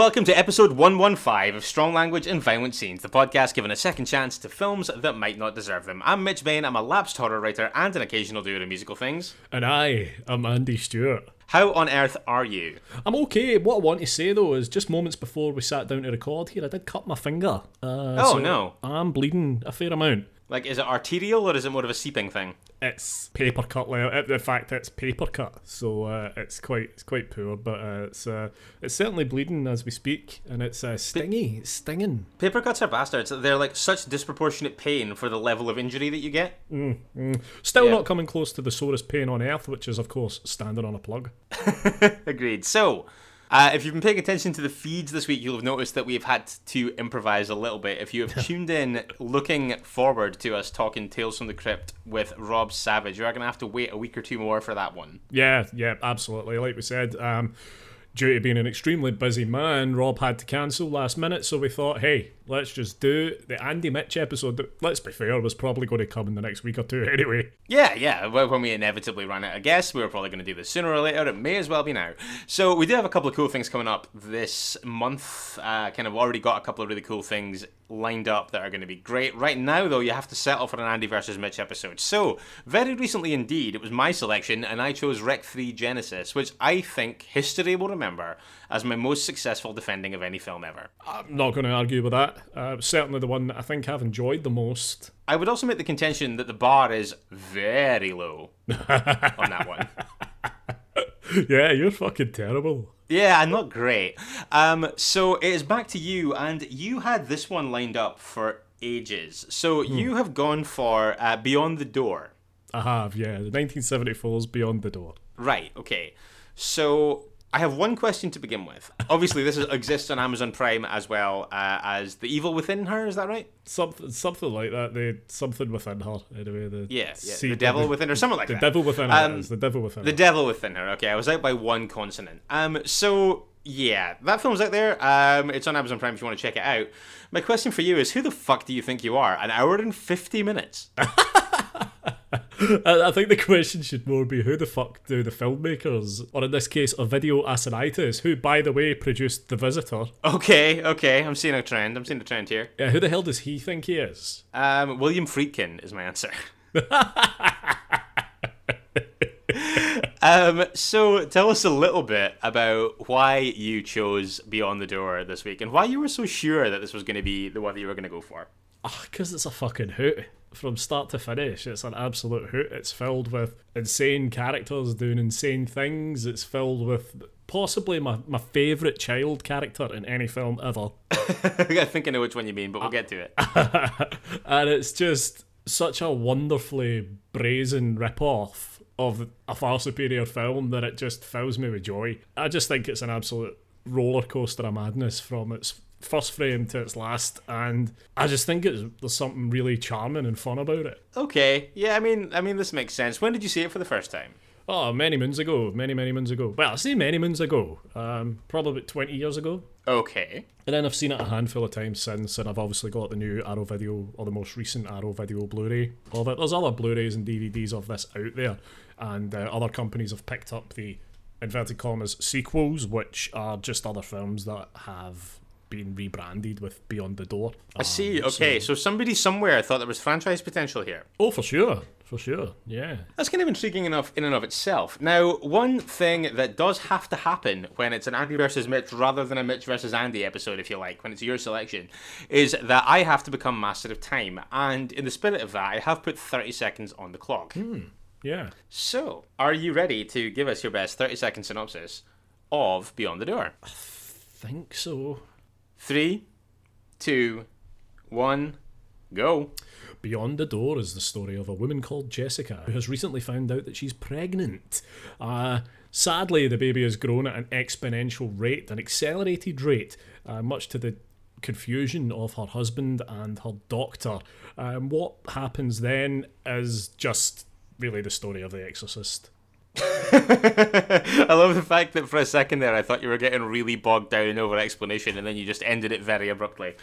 Welcome to episode 115 of Strong Language and Violent Scenes, the podcast giving a second chance to films that might not deserve them. I'm Mitch Bain, I'm a lapsed horror writer and an occasional doer of musical things. And I am Andy Stewart. How on earth are you? I'm okay. What I want to say though is just moments before we sat down to record here, I did cut my finger. Uh, Oh, so no. I'm bleeding a fair amount. Like, is it arterial or is it more of a seeping thing? It's paper cut level. In fact, it's paper cut, so uh, it's quite it's quite poor. But uh, it's uh, it's certainly bleeding as we speak, and it's uh, stingy, it's stinging. Paper cuts are bastards. They're like such disproportionate pain for the level of injury that you get. Still Yeah. not coming close to the sorest pain on earth, which is of course standing on a plug. Agreed. So, uh, if you've been paying attention to the feeds this week, you'll have noticed that we've had to improvise a little bit. If you have tuned in looking forward to us talking Tales from the Crypt with Rob Savage, you're going to have to wait a week or two more for that one. Yeah, yeah, absolutely. Like we said, um, due to being an extremely busy man, Rob had to cancel last minute, so we thought, hey, let's just do the Andy Mitch episode. That, let's be fair, was probably going to come in the next week or two anyway. Yeah, yeah. well, When we inevitably run out of guests, we were probably going to do this sooner or later. It may as well be now. So we do have a couple of cool things coming up this month. Uh, kind of already got a couple of really cool things lined up that are going to be great. Right now, though, you have to settle for an Andy versus Mitch episode. So very recently indeed, it was my selection, and I chose Rec 3 Genesis, which I think history will remember as my most successful defending of any film ever. I'm not going to argue with that. Uh, certainly the one that I think I've enjoyed the most. I would also make the contention that the bar is very low on that one. yeah, you're fucking terrible. Yeah, I'm not great. Um, so it is back to you, and you had this one lined up for ages. So you have gone for uh, Beyond the Door. I have, yeah. The 1974's Beyond the Door. Right, okay. So I have one question to begin with. Obviously, this is, exists on Amazon Prime as well uh, as The Evil Within Her, is that right? Something, something like that. The something within her, anyway. The Yeah, yeah. the Devil Within Her, something like The that. The devil within her. Um, the devil within The her. Devil Within Her. Okay, I was out by one consonant. Um, so yeah, that film's out there. Um, it's on Amazon Prime if you want to check it out. My question for you is, who the fuck do you think you are? An hour and fifty minutes. I, think the question should more be who the fuck do the filmmakers, or in this case, Ovidio Assonitis, who, by the way, produced The Visitor. Okay, okay, I'm seeing a trend. I'm seeing a trend here. Yeah, who the hell does he think he is? Um, William Friedkin is my answer. um, so tell us a little bit about why you chose Beyond the Door this week and why you were so sure that this was going to be the one that you were going to go for. Ah, because it's a fucking hoot. From start to finish, it's an absolute hoot. It's filled with insane characters doing insane things. It's filled with possibly my, my favourite child character in any film ever. I think I know which one you mean, but we'll get to it. and it's just such a wonderfully brazen rip-off of a far superior film that it just fills me with joy. I just think it's an absolute roller coaster of madness from its first frame to its last, and I just think it's, there's something really charming and fun about it. Okay, yeah, I mean, I mean, this makes sense. When did you see it for the first time? Oh, many moons ago, many many moons ago. Well, I say many moons ago, um, probably about twenty years ago. Okay, And then I've seen it a handful of times since, and I've obviously got the new Arrow Video or the most recent Arrow Video Blu-ray of it. There's other Blu-rays and DVDs of this out there, and uh, other companies have picked up the inverted commas sequels, which are just other films that have been rebranded with Beyond the Door. I see. Um, okay, so somebody somewhere thought there was franchise potential here. Oh, for sure, for sure, yeah. That's kind of intriguing enough in and of itself. Now, one thing that does have to happen when it's an Andy versus Mitch rather than a Mitch versus Andy episode, if you like, when it's your selection, is that I have to become master of time. And in the spirit of that, I have put 30 seconds on the clock. Hmm, yeah. So, are you ready to give us your best 30 second synopsis of Beyond the Door? I Think so. Three, two, one, go. Beyond the Door is the story of a woman called Jessica who has recently found out that she's pregnant. Uh, sadly, the baby has grown at an exponential rate, an accelerated rate, uh, much to the confusion of her husband and her doctor. Um, what happens then is just really the story of The Exorcist. I love the fact that for a second there I thought you were getting really bogged down over explanation and then you just ended it very abruptly.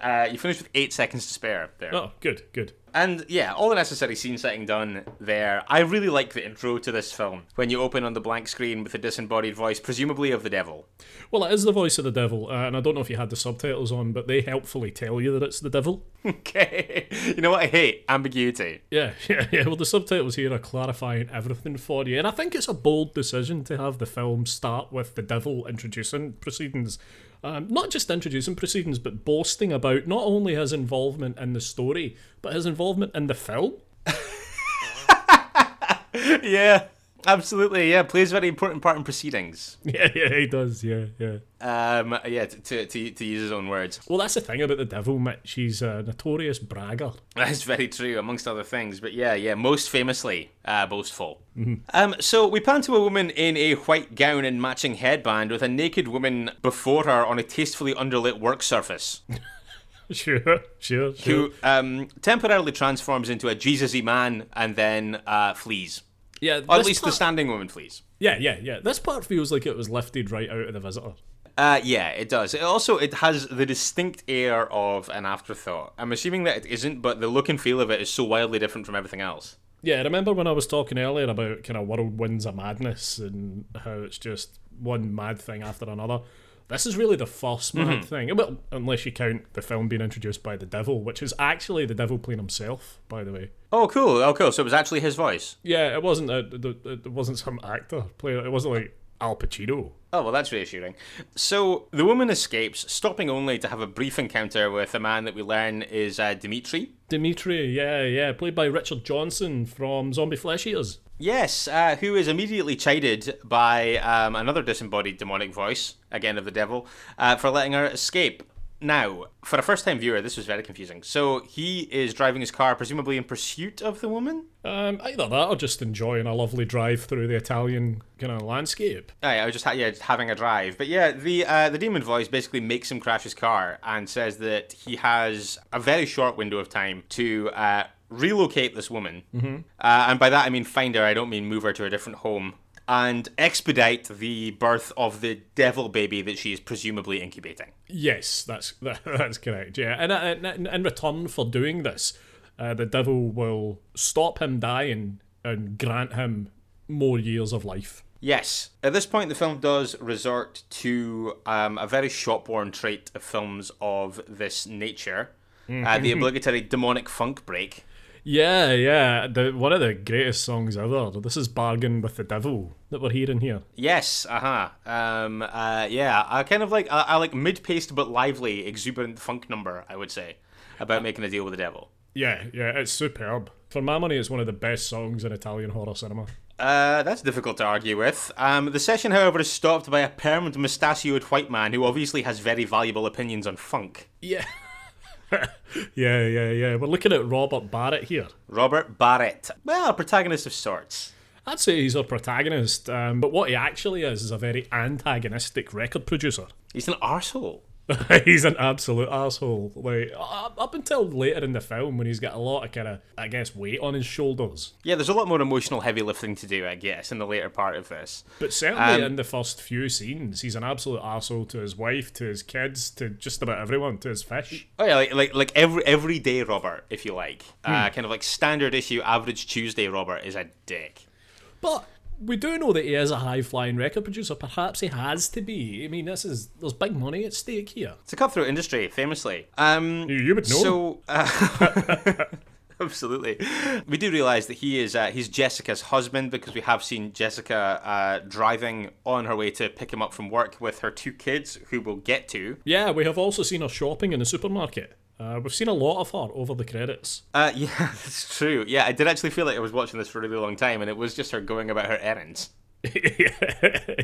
Uh, you finished with eight seconds to spare there. Oh, good, good. And yeah, all the necessary scene setting done there. I really like the intro to this film when you open on the blank screen with a disembodied voice, presumably of the devil. Well, it is the voice of the devil, uh, and I don't know if you had the subtitles on, but they helpfully tell you that it's the devil. okay. You know what I hate? Ambiguity. Yeah, yeah, yeah. Well, the subtitles here are clarifying everything for you, and I think it's a bold decision to have the film start with the devil introducing proceedings. Um, not just introducing proceedings, but boasting about not only his involvement in the story, but his involvement in the film. yeah. Absolutely, yeah. Plays a very important part in proceedings. Yeah, yeah, he does. Yeah, yeah. Um, yeah. To, to, to use his own words. Well, that's the thing about the devil, Mitch. He's a notorious bragger. That's very true, amongst other things. But yeah, yeah. Most famously, uh, boastful. Mm-hmm. Um, so we pan to a woman in a white gown and matching headband with a naked woman before her on a tastefully underlit work surface. sure, sure, sure. Who um, temporarily transforms into a Jesus-y man and then uh, flees. Yeah, or at least part, the standing woman flees. Yeah, yeah, yeah. This part feels like it was lifted right out of the visitor. Uh, yeah, it does. It also it has the distinct air of an afterthought. I'm assuming that it isn't, but the look and feel of it is so wildly different from everything else. Yeah, I remember when I was talking earlier about kind of whirlwinds of madness and how it's just one mad thing after another. This is really the first mad mm-hmm. thing. Well, unless you count the film being introduced by the devil, which is actually the devil playing himself, by the way. Oh, cool. Oh, cool. So it was actually his voice. Yeah, it wasn't. A, it wasn't some actor playing. It wasn't like Al Pacino. Oh, well, that's reassuring. So the woman escapes, stopping only to have a brief encounter with a man that we learn is uh, Dimitri. Dimitri, yeah, yeah, played by Richard Johnson from Zombie Flesh Eaters. Yes, uh, who is immediately chided by um, another disembodied demonic voice, again of the devil, uh, for letting her escape. Now, for a first time viewer, this was very confusing. So he is driving his car, presumably in pursuit of the woman? Um, either that or just enjoying a lovely drive through the Italian kind of landscape. Oh, yeah, I was just, ha- yeah, just having a drive. But yeah, the uh, the demon voice basically makes him crash his car and says that he has a very short window of time to uh, relocate this woman. Mm-hmm. Uh, and by that I mean find her, I don't mean move her to a different home. And expedite the birth of the devil baby that she is presumably incubating. Yes, that's that, that's correct. Yeah, and uh, in, in return for doing this, uh, the devil will stop him dying and grant him more years of life. Yes. At this point, the film does resort to um, a very shop-worn trait of films of this nature, mm-hmm. uh, the obligatory demonic funk break. Yeah, yeah. The one of the greatest songs ever. This is "Bargain with the Devil" that we're hearing here. Yes, uh huh. Um, uh, yeah. I kind of like I, like mid-paced but lively, exuberant funk number. I would say about making a deal with the devil. Yeah, yeah. It's superb. For my money, it's one of the best songs in Italian horror cinema. Uh, that's difficult to argue with. Um, the session, however, is stopped by a permanent mustachioed white man who obviously has very valuable opinions on funk. Yeah. yeah, yeah, yeah. We're looking at Robert Barrett here. Robert Barrett. Well, a protagonist of sorts. I'd say he's a protagonist, um, but what he actually is is a very antagonistic record producer. He's an arsehole. he's an absolute asshole. Like up until later in the film, when he's got a lot of kind of, I guess, weight on his shoulders. Yeah, there's a lot more emotional heavy lifting to do, I guess, in the later part of this. But certainly um, in the first few scenes, he's an absolute asshole to his wife, to his kids, to just about everyone, to his fish. Oh yeah, like like, like every everyday Robert, if you like, uh, hmm. uh, kind of like standard issue, average Tuesday Robert is a dick. But we do know that he is a high flying record producer. Perhaps he has to be. I mean, this is there's big money at stake here. It's a cutthroat industry, famously. Um, you, you would know. So. Uh, Absolutely. We do realize that he is uh, he's Jessica's husband because we have seen Jessica uh, driving on her way to pick him up from work with her two kids, who we'll get to. Yeah, we have also seen her shopping in the supermarket. Uh, we've seen a lot of her over the credits. Uh, yeah, that's true. Yeah, I did actually feel like I was watching this for a really long time, and it was just her going about her errands. yeah,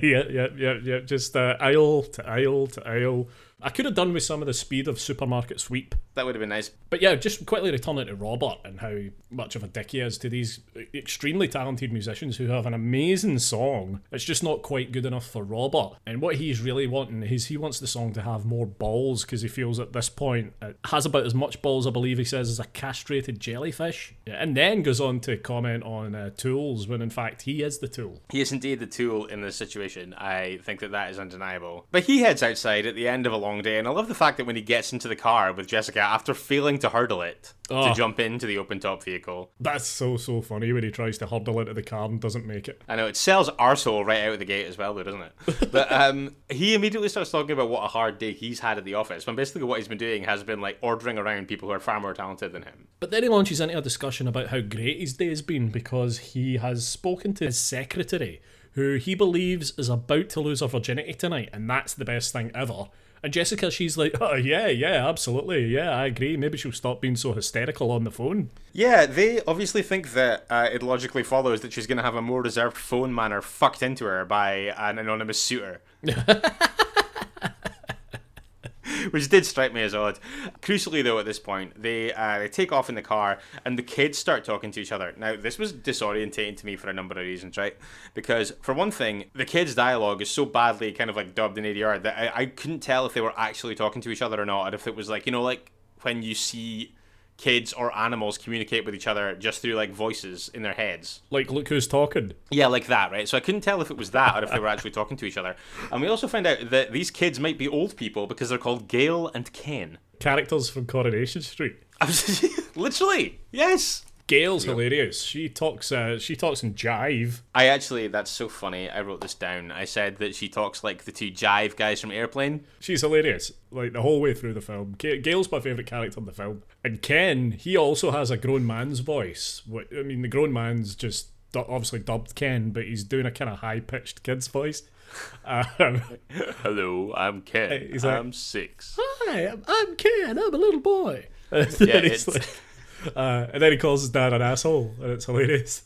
yeah, yeah, yeah, yeah. Just uh, aisle to aisle to aisle. I could have done with some of the speed of Supermarket Sweep. That would have been nice. But yeah, just quickly returning to Robert and how much of a dick he is to these extremely talented musicians who have an amazing song. It's just not quite good enough for Robert. And what he's really wanting is he wants the song to have more balls because he feels at this point it has about as much balls, I believe he says, as a castrated jellyfish. And then goes on to comment on uh, tools when in fact he is the tool. He is indeed the tool in this situation. I think that that is undeniable. But he heads outside at the end of a long day, and I love the fact that when he gets into the car with Jessica after failing to hurdle it Oh. to jump into the open top vehicle. That's so, so funny when he tries to hurdle into the car and doesn't make it. I know it sells arsehole right out of the gate as well, though, doesn't it? but um, he immediately starts talking about what a hard day he's had at the office. When basically what he's been doing has been like ordering around people who are far more talented than him. But then he launches into a discussion about how great his day has been because he has spoken to his secretary, who he believes is about to lose her virginity tonight, and that's the best thing ever. And Jessica, she's like, oh, yeah, yeah, absolutely. Yeah, I agree. Maybe she'll stop being so hysterical on the phone. Yeah, they obviously think that uh, it logically follows that she's going to have a more reserved phone manner fucked into her by an anonymous suitor. Which did strike me as odd. Crucially, though, at this point, they uh, they take off in the car, and the kids start talking to each other. Now, this was disorientating to me for a number of reasons, right? Because for one thing, the kids' dialogue is so badly kind of like dubbed in ADR that I, I couldn't tell if they were actually talking to each other or not, and if it was like you know, like when you see kids or animals communicate with each other just through like voices in their heads. Like, look who's talking. Yeah, like that, right? So I couldn't tell if it was that or if they were actually talking to each other. And we also find out that these kids might be old people because they're called Gail and Ken. Characters from Coronation Street. Literally, yes. Gail's hilarious. She talks. Uh, she talks in jive. I actually, that's so funny. I wrote this down. I said that she talks like the two jive guys from Airplane. She's hilarious, like the whole way through the film. Gail's my favorite character in the film, and Ken, he also has a grown man's voice. I mean, the grown man's just obviously dubbed Ken, but he's doing a kind of high pitched kid's voice. Um, Hello, I'm Ken. He's like- I'm six. Hi, I'm, I'm Ken. I'm a little boy. Yeah, it's- like- uh, and then he calls his dad an asshole, and it's hilarious.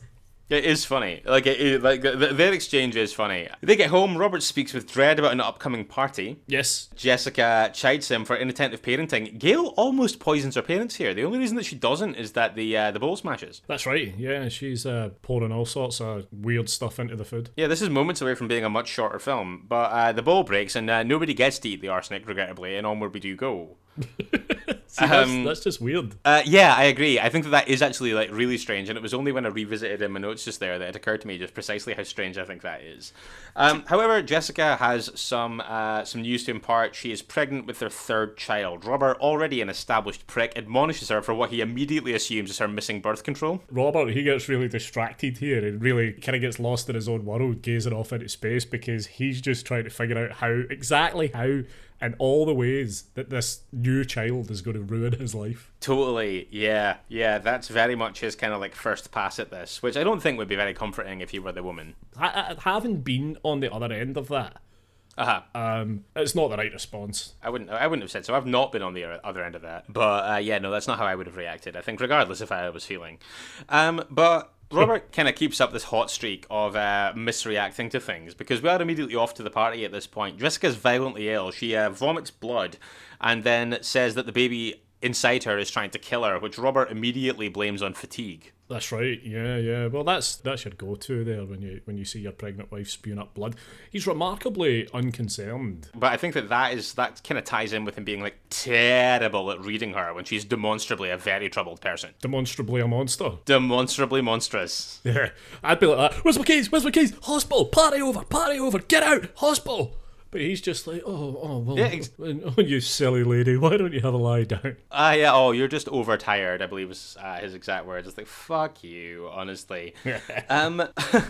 It is funny. Like, it, it- like th- their exchange is funny. They get home. Robert speaks with Dread about an upcoming party. Yes, Jessica chides him for inattentive parenting. Gail almost poisons her parents here. The only reason that she doesn't is that the uh, the bowl smashes. that's right. Yeah, she's uh, pouring all sorts of weird stuff into the food. Yeah, this is moments away from being a much shorter film, but uh, the bowl breaks and uh, nobody gets to eat the arsenic, regrettably, and onward we do go. See, that's, Um, that's just weird. Uh, yeah, I agree. I think that that is actually like really strange, and it was only when I revisited in my notes just there that it occurred to me just precisely how strange I think that is. Um, however, Jessica has some uh, some news to impart. She is pregnant with their third child. Robert, already an established prick, admonishes her for what he immediately assumes is her missing birth control. Robert, he gets really distracted here and really kind of gets lost in his own world, gazing off into space because he's just trying to figure out how exactly how and all the ways that this new child is going to ruin his life. Totally, yeah, yeah. That's very much his kind of like first pass at this, which I don't think would be very comforting if you were the woman. Ha- having been on the other end of that, Uh-huh. um, it's not the right response. I wouldn't. I wouldn't have said so. I've not been on the other end of that. But uh, yeah, no, that's not how I would have reacted. I think, regardless of how I was feeling. Um, but Robert kind of keeps up this hot streak of uh, misreacting to things because we are immediately off to the party at this point. Jessica's violently ill. She uh, vomits blood and then says that the baby inside her is trying to kill her, which Robert immediately blames on fatigue. That's right. Yeah, yeah. Well, that's that's your go-to there when you when you see your pregnant wife spewing up blood. He's remarkably unconcerned. But I think that that is that kind of ties in with him being like terrible at reading her when she's demonstrably a very troubled person, Demonstrably a monster. demonstrably monstrous. Yeah, I'd be like that. Where's my keys? Where's my keys? Hospital! Party over! Party over! Get out! Hospital! But he's just like, oh, oh, well, Yeah, ex- oh, you silly lady, why don't you have a lie down? Ah, yeah. Oh, you're just overtired. I believe was uh, his exact words. It's like fuck you, honestly. um,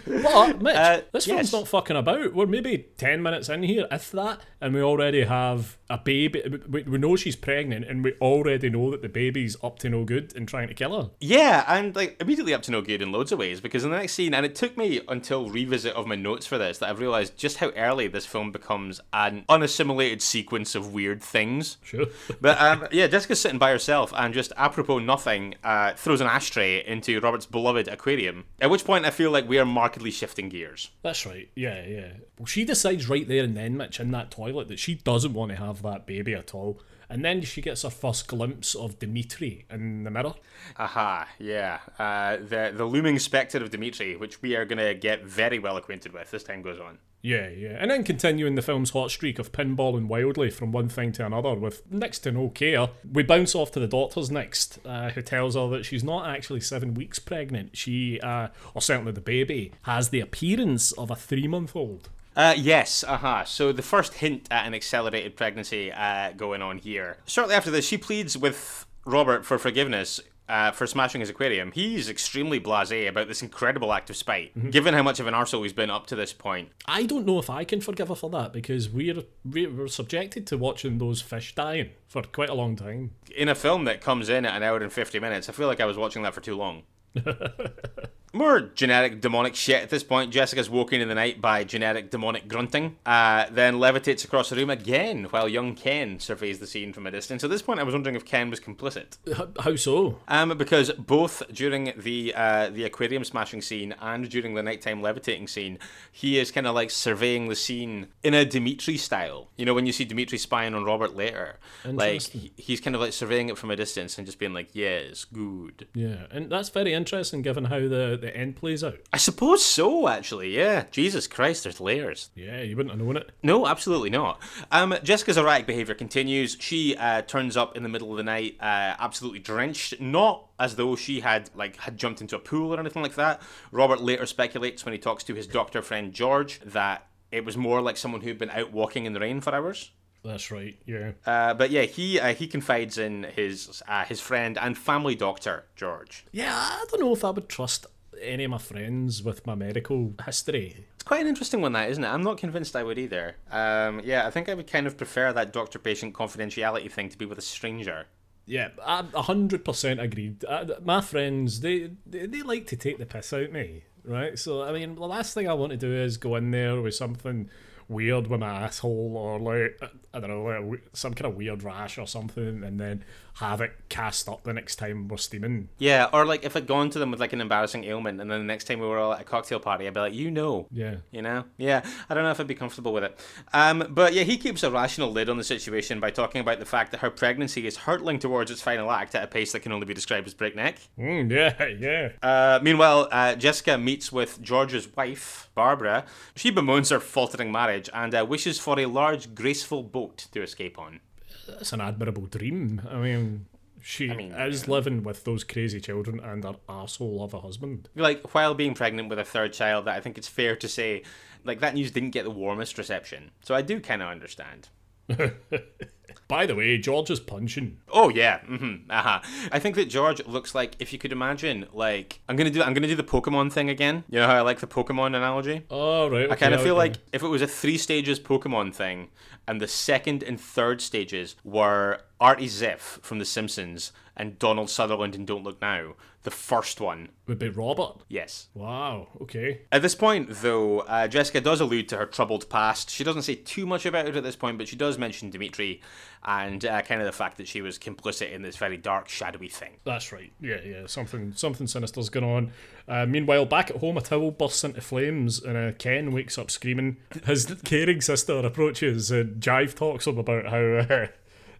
But, Mitch, Uh, this yes. film's not fucking about. We're maybe 10 minutes in here, if that, and we already have a baby. We, we know she's pregnant, and we already know that the baby's up to no good and trying to kill her. yeah, and like immediately up to no good in loads of ways because in the next scene, and it took me until revisit of my notes for this that I've realized just how early this film becomes becomes an unassimilated sequence of weird things. Sure. But um, yeah, Jessica's sitting by herself and just apropos nothing, uh, throws an ashtray into Robert's beloved aquarium. At which point I feel like we are markedly shifting gears. That's right. Yeah, yeah. Well, she decides right there and then, Mitch, in that toilet, that she doesn't want to have that baby at all. And then she gets her first glimpse of Dimitri in the mirror. Aha, yeah. Uh, the the looming spectre of Dimitri, which we are going to get very well acquainted with as time goes on. Yeah, yeah. And then continuing the film's hot streak of pinballing wildly from one thing to another with next to no care, we bounce off to the doctor's next, uh, who tells her that she's not actually seven weeks pregnant. She, uh, or certainly the baby, has the appearance of a three month old. Uh, yes, uh-huh. So the first hint at an accelerated pregnancy uh, going on here. Shortly after this, she pleads with Robert for forgiveness uh, for smashing his aquarium. He's extremely blasé about this incredible act of spite, given how much of an arsehole he's been up to this point. I don't know if I can forgive her for that because we're we're subjected to watching those fish dying for quite a long time. In a film that comes in at an hour and 50 minutes, I feel like I was watching that for too long. More genetic demonic shit at this point. Jessica's woken in the night by genetic demonic grunting, uh, then levitates across the room again while young Ken surveys the scene from a distance. At this point, I was wondering if Ken was complicit. How so? Um, because both during the uh, the aquarium smashing scene and during the nighttime levitating scene, he is kind of like surveying the scene in a Dimitri style. You know, when you see Dimitri spying on Robert later, like he's kind of like surveying it from a distance and just being like, "Yes, good." Yeah, and that's very interesting given how the, the end plays out. I suppose so, actually. Yeah. Jesus Christ, there's layers. Yeah, you wouldn't have known it. No, absolutely not. Um, Jessica's erratic behavior continues. She uh, turns up in the middle of the night, uh, absolutely drenched, not as though she had like had jumped into a pool or anything like that. Robert later speculates when he talks to his doctor friend George that it was more like someone who'd been out walking in the rain for hours. That's right. Yeah. Uh, but yeah, he uh, he confides in his uh, his friend and family doctor George. Yeah, I don't know if I would trust any of my friends with my medical history. It's quite an interesting one, that isn't it? I'm not convinced I would either. Um, yeah, I think I would kind of prefer that doctor-patient confidentiality thing to be with a stranger. Yeah, a hundred percent agreed. Uh, my friends, they, they they like to take the piss out of me, right? So I mean, the last thing I want to do is go in there with something weird with my asshole, or like I don't know, like some kind of weird rash or something, and then have it cast up the next time we're steaming. Yeah, or like if I'd gone to them with like an embarrassing ailment, and then the next time we were all at a cocktail party, I'd be like, you know. Yeah. You know? Yeah, I don't know if I'd be comfortable with it. Um, but yeah, he keeps a rational lid on the situation by talking about the fact that her pregnancy is hurtling towards its final act at a pace that can only be described as breakneck. Mm, yeah, yeah. Uh, meanwhile, uh, Jessica meets with George's wife, Barbara. She bemoans her faltering marriage and uh, wishes for a large, graceful boat to escape on. That's an admirable dream. I mean, she mean, is living with those crazy children and her asshole of a husband. Like, while being pregnant with a third child, that I think it's fair to say, like, that news didn't get the warmest reception. So I do kind of understand. By the way, George is punching. Oh yeah, mm-hmm, uh-huh. I think that George looks like if you could imagine, like I'm gonna do I'm gonna do the Pokemon thing again. You know how I like the Pokemon analogy. Oh right. I kind of okay, feel like if it was a three stages Pokemon thing, and the second and third stages were Artie Ziff from The Simpsons and Donald Sutherland in Don't Look Now, the first one, would be Robert. yes. Wow. Okay. At this point, though, uh, Jessica does allude to her troubled past. She doesn't say too much about it at this point, but she does mention Dimitri and uh, kind of the fact that she was complicit in this very dark, shadowy thing. That's right. Yeah, yeah. Something, something sinister's going on. Uh, meanwhile, back at home, a towel bursts into flames, and uh, Ken wakes up screaming. His caring sister approaches and Jive talks him about how uh,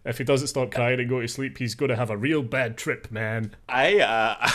if he doesn't stop crying and go to sleep, he's going to have a real bad trip, man. I, uh.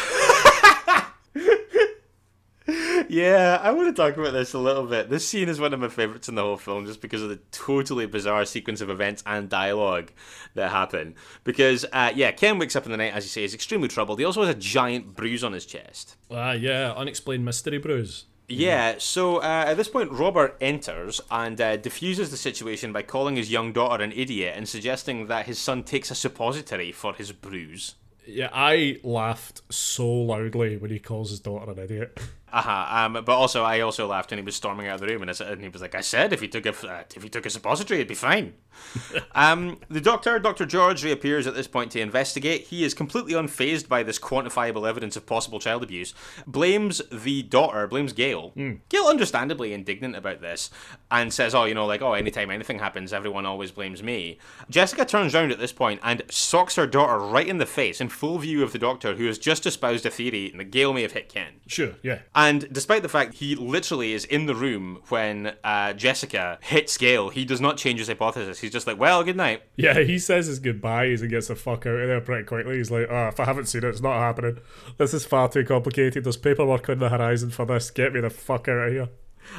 yeah, I want to talk about this a little bit. This scene is one of my favorites in the whole film just because of the totally bizarre sequence of events and dialogue that happen. Because, uh, yeah, Ken wakes up in the night, as you say, is extremely troubled. He also has a giant bruise on his chest. Ah, yeah. Unexplained mystery bruise. Yeah, so uh, at this point, Robert enters and uh, diffuses the situation by calling his young daughter an idiot and suggesting that his son takes a suppository for his bruise. Yeah, I laughed so loudly when he calls his daughter an idiot. Uh-huh. Um, but also, I also laughed when he was storming out of the room, and, I, and he was like, "I said if he took a uh, if he took a suppository, it'd be fine." um, the doctor, Doctor George, reappears at this point to investigate. He is completely unfazed by this quantifiable evidence of possible child abuse. Blames the daughter, blames Gail. Gail, understandably indignant about this, and says, "Oh, you know, like, oh, anytime anything happens, everyone always blames me." Jessica turns round at this point and socks her daughter right in the face in full view of the doctor, who has just espoused a theory that Gail may have hit Ken. Sure, yeah. And despite the fact he literally is in the room when uh, Jessica hits Gail, he does not change his hypothesis. He's just like, well, good night. Yeah, he says his goodbyes and gets the fuck out of there pretty quickly. He's like, oh, if I haven't seen it, it's not happening. This is far too complicated. There's paperwork on the horizon for this. Get me the fuck out of here.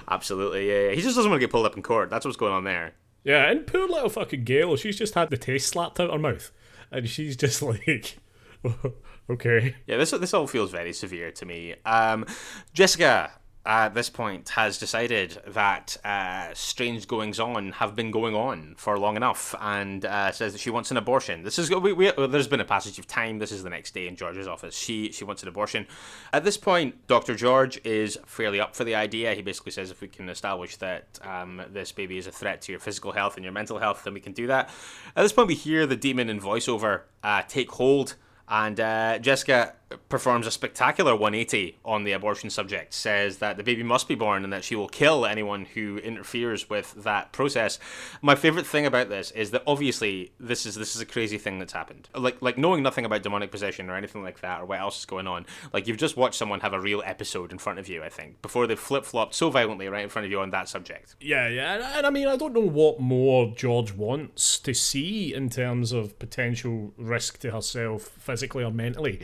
Absolutely, yeah, yeah. He just doesn't want to get pulled up in court. That's what's going on there. Yeah, and poor little fucking Gail, she's just had the taste slapped out her mouth. And she's just like, okay. Yeah, this this all feels very severe to me. Um, Jessica, at this point, has decided that uh, strange goings on have been going on for long enough, and uh, says that she wants an abortion. This is we, we, there's been a passage of time. This is the next day in George's office. She she wants an abortion. At this point, Doctor George is fairly up for the idea. He basically says if we can establish that um, this baby is a threat to your physical health and your mental health, then we can do that. At this point, we hear the demon in voiceover uh, take hold. And uh, Jessica performs a spectacular 180 on the abortion subject, says that the baby must be born and that she will kill anyone who interferes with that process. My favorite thing about this is that obviously this is this is a crazy thing that's happened. Like like knowing nothing about demonic possession or anything like that or what else is going on. Like you've just watched someone have a real episode in front of you, I think, before they flip flopped so violently right in front of you on that subject. Yeah, yeah. And, and I mean, I don't know what more George wants to see in terms of potential risk to herself, physically or mentally,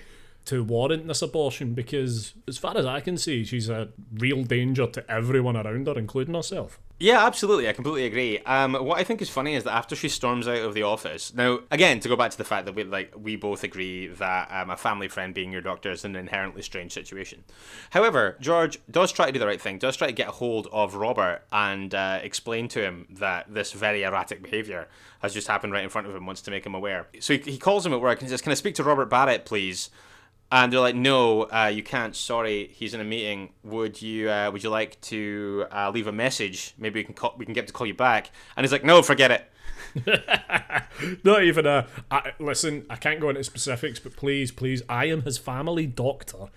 to warrant this abortion, because as far as I can see, she's a real danger to everyone around her, including herself. Yeah, absolutely. I completely agree. Um, what I think is funny is that after she storms out of the office, now again to go back to the fact that we like we both agree that um, a family friend being your doctor is an inherently strange situation. However, George does try to do the right thing, does try to get a hold of Robert and uh, explain to him that this very erratic behaviour has just happened right in front of him, wants to make him aware. So he, he calls him at work and says, "Can I speak to Robert Barrett, please?" And they're like, "No, uh, you can't. Sorry, he's in a meeting. Would you uh, Would you like to uh, leave a message? Maybe we can call, we can get to call you back." And he's like, "No, forget it." Not even a. I, listen, I can't go into specifics, but please, please, I am his family doctor,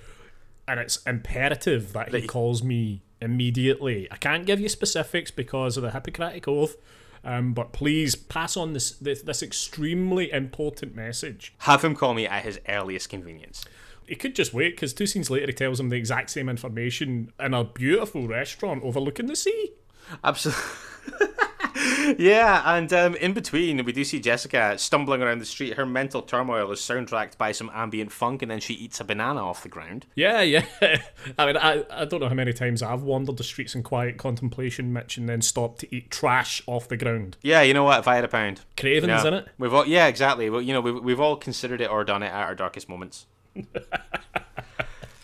and it's imperative that he calls me immediately. I can't give you specifics because of the Hippocratic Oath, um, but please pass on this, this this extremely important message. Have him call me at his earliest convenience. He could just wait because two scenes later he tells him the exact same information in a beautiful restaurant overlooking the sea. Absolutely. yeah, and um, in between, we do see Jessica stumbling around the street. Her mental turmoil is soundtracked by some ambient funk, and then she eats a banana off the ground. Yeah, yeah. I mean, I, I don't know how many times I've wandered the streets in quiet contemplation, Mitch, and then stopped to eat trash off the ground. Yeah, you know what? If I had a pound, Cravens Yeah. in it. We've all, yeah, exactly. Well, you know, we've, we've all considered it or done it at our darkest moments.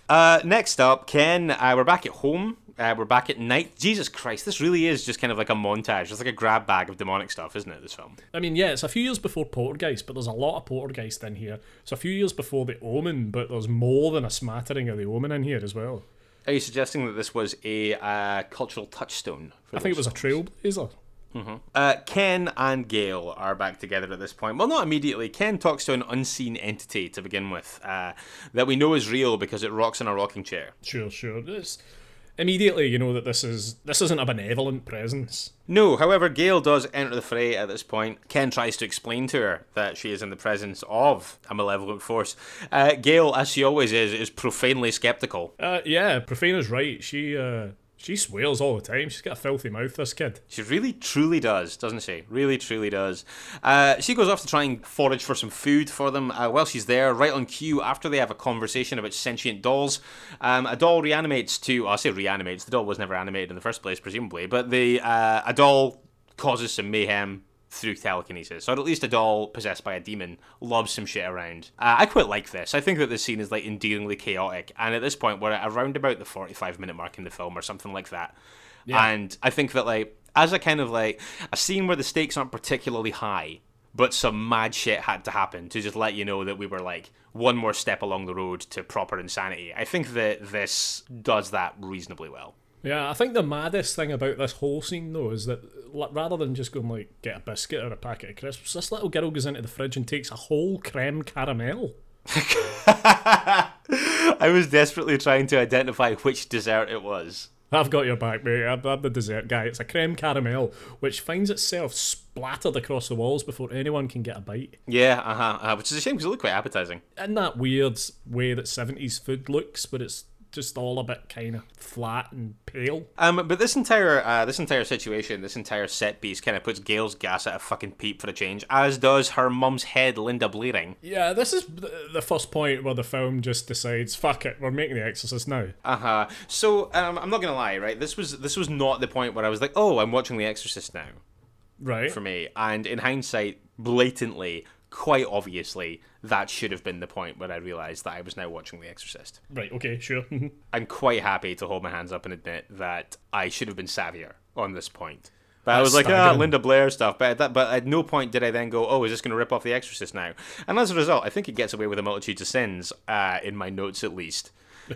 uh, next up, Ken. Uh, we're back at home. Uh, we're back at night. Jesus Christ, this really is just kind of like a montage. It's like a grab bag of demonic stuff, isn't it? This film. I mean, yeah, it's a few years before Poltergeist, but there's a lot of Poltergeist in here. It's a few years before The Omen, but there's more than a smattering of The Omen in here as well. Are you suggesting that this was a uh, cultural touchstone? For I think it was a trailblazer. Uh, Ken and Gail are back together at this point. Well, not immediately. Ken talks to an unseen entity to begin with uh, that we know is real because it rocks in a rocking chair. Sure, sure. It's, immediately, you know that this is this isn't a benevolent presence. No, however, Gail does enter the fray at this point. Ken tries to explain to her that she is in the presence of a malevolent force. Uh, Gail, as she always is, is profanely skeptical. Uh, yeah, Profana's right. She uh, she swears all the time. She's got a filthy mouth. This kid. She really, truly does, doesn't she? Really, truly does. Uh, she goes off to try and forage for some food for them. Uh, while she's there, right on cue, after they have a conversation about sentient dolls, um, a doll reanimates to. Well, I say reanimates. The doll was never animated in the first place, presumably, but the uh, a doll causes some mayhem through telekinesis, or at least a doll possessed by a demon loves some shit around. Uh, I quite like this. I think that this scene is like endearingly chaotic, and at this point, we're at around about the forty-five minute mark in the film, or something like that. And I think that like as a kind of like a scene where the stakes aren't particularly high, but some mad shit had to happen to just let you know that we were like one more step along the road to proper insanity. I think that this does that reasonably well. Yeah, I think the maddest thing about this whole scene though is that rather than just going like get a biscuit or a packet of crisps, this little girl goes into the fridge and takes a whole creme caramel. I was desperately trying to identify which dessert it was. I've got your back, mate. I'm, I'm the dessert guy. It's a creme caramel which finds itself splattered across the walls before anyone can get a bite. Yeah, uh huh. Uh, which is a shame because it looked quite appetizing. In that weird way that 70s food looks, but it's just all a bit kind of flat and pale. Um, but this entire uh, this entire situation, this entire set piece, kind of puts Gail's gas at a fucking peep for a change, as does her mum's head, Linda Blaring. Yeah, this is the first point where the film just decides, fuck it, we're making The Exorcist now. Uh huh. So um, I'm not gonna lie, right? This was this was not the point where I was like, oh, I'm watching The Exorcist now Right. for me. And in hindsight, blatantly, quite obviously, that should have been the point where I realized that I was now watching The Exorcist. Right, okay, sure. I'm quite happy to hold my hands up and admit that I should have been savvier on this point. But I was like, ah, staggering. Linda Blair stuff. But at, that, but at no point did I then go, oh, is this going to rip off The Exorcist now? And as a result, I think it gets away with a multitude of sins, uh, in my notes at least.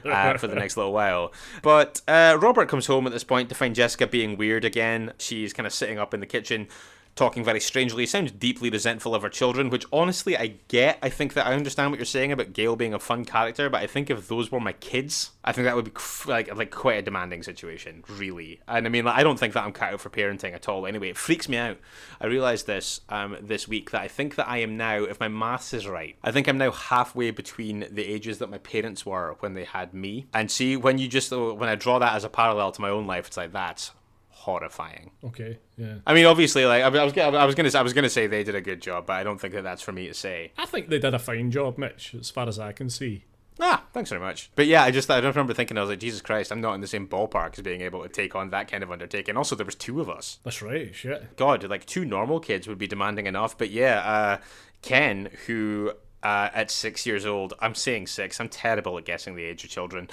uh, for the next little while. But uh, Robert comes home at this point to find Jessica being weird again. She's kind of sitting up in the kitchen, talking very strangely. Sounds deeply resentful of her children, which honestly I get. I think that I understand what you're saying about Gail being a fun character, but I think if those were my kids, I think that would be like like quite a demanding situation, really. And I mean, like, I don't think that I'm cut out for parenting at all. Anyway, it freaks me out. I realized this um, this week that I think that I am now, if my maths is right, I think I'm now halfway between the ages that my parents were when they had me. And see, when you just when I draw that as a parallel to my own life, it's like that's horrifying. okay, yeah. I mean, obviously, like I was, I was, I was gonna, I was gonna say they did a good job, but I don't think that that's for me to say. I think they did a fine job, Mitch, as far as I can see. Ah, thanks very much. But yeah, I just, I don't remember thinking, I was like, Jesus Christ, I'm not in the same ballpark as being able to take on that kind of undertaking. Also, there was two of us. That's right, shit. God, like two normal kids would be demanding enough. But yeah, uh, Ken, who uh, at six years old, I'm saying six, I'm terrible at guessing the age of children.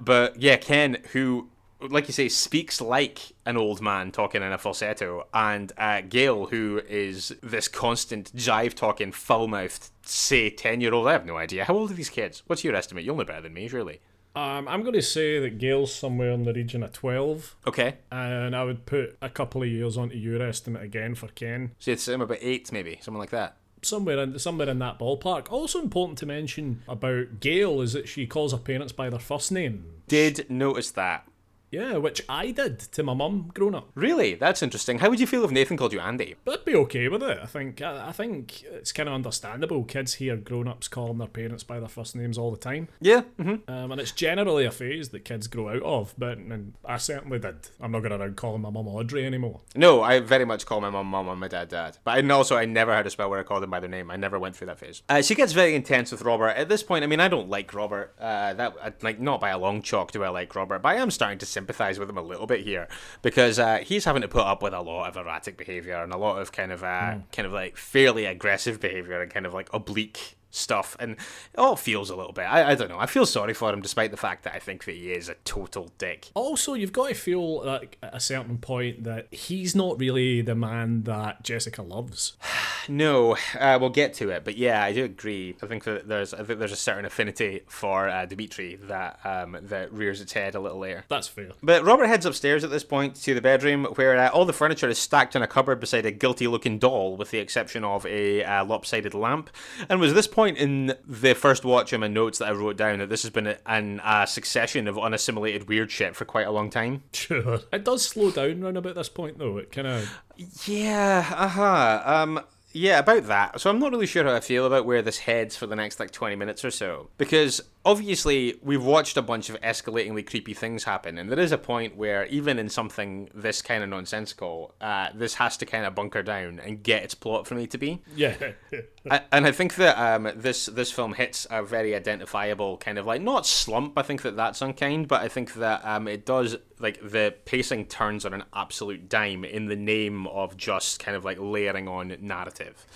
But yeah, Ken, who, like you say, speaks like an old man talking in a falsetto, and uh, Gail, who is this constant jive talking, foul mouthed, say 10 year old. I have no idea. How old are these kids? What's your estimate? You'll know better than me, surely. Um, I'm going to say that Gail's somewhere in the region of 12, Okay. and I would put a couple of years onto your estimate again for Ken. So it's um, about eight, maybe, something like that. Somewhere in somewhere in that ballpark. Also important to mention about Gail is that she calls her parents by their first name. Did notice that. Yeah, which I did to my mum growing up. Really? That's interesting. How would you feel if Nathan called you Andy? But I'd be okay with it. I think I, I think it's kind of understandable. Kids hear grown-ups calling their parents by their first names all the time, Yeah. Mm-hmm. um, and it's generally a phase that kids grow out of. But and I certainly did. I'm not going around calling my mum Audrey anymore. No, I very much call my mum mum and my dad dad. But and also I never had a spell where I called them by their name. I never went through that phase. Uh, she gets very intense with Robert. At this point, I mean, I don't like Robert. Uh, that uh, like not by a long chalk do I like Robert, but I am starting to sympathise with him a little bit here because uh, he's having to put up with a lot of erratic behaviour and a lot of kind of uh, kind of like fairly aggressive behaviour and kind of like oblique stuff and it all feels a little bit I, I don't know i feel sorry for him despite the fact that i think that he is a total dick Also, you've got to feel like at a certain point that he's not really the man that Jessica loves. No, uh, we'll get to it, but yeah, I do agree. I think that there's I think there's a certain affinity for uh, Dimitri that um, that rears its head a little later. That's fair. But Robert heads upstairs at this point to the bedroom where uh, all the furniture is stacked in a cupboard beside a guilty-looking doll, with the exception of a uh, lopsided lamp. And was this point in the first watch in my notes that I wrote down that this has been a, an, a succession of unassimilated weird shit for quite a long time. Sure. It does slow down around about this point, though. It kind of. Yeah, uh huh. Um, yeah, about that. So I'm not really sure how I feel about where this heads for the next like 20 minutes or so. Because obviously we've watched a bunch of escalatingly creepy things happen, and there is a point where even in something this kind of nonsensical, uh, this has to kind of bunker down and get its plot for me to be. Yeah. I, and I think that um, this this film hits a very identifiable kind of like not slump. I think that that's unkind, but I think that um, it does like the pacing turns on an absolute dime in the name of just kind of like layering on narrative.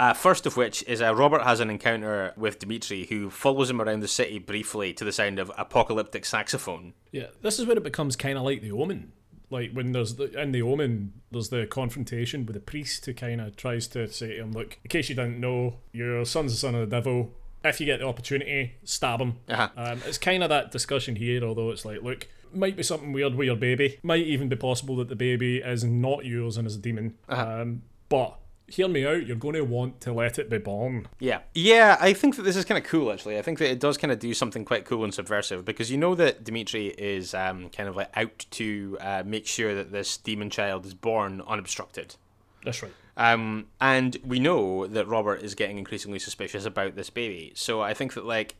Uh, first of which is uh, Robert has an encounter with Dimitri, who follows him around the city briefly to the sound of apocalyptic saxophone. yeah. This is where it becomes kind of like The Omen. Like when there's the, in the Omen, there's the confrontation with the priest who kind of tries to say to him, "Look, in case you didn't know, your son's the son of the devil. If you get the opportunity, stab him." Uh-huh. Um, it's kind of that discussion here, although it's like, look, might be something weird with your baby. Might even be possible that the baby is not yours and is a demon. Um, but hear me out. You're going to want to let it be born. Yeah. Yeah, I think that this is kind of cool, actually. I think that it does kind of do something quite cool and subversive because you know that Dimitri is um, kind of like out to uh, make sure that this demon child is born unobstructed. That's right. Um, and we know that Robert is getting increasingly suspicious about this baby. So I think that, like,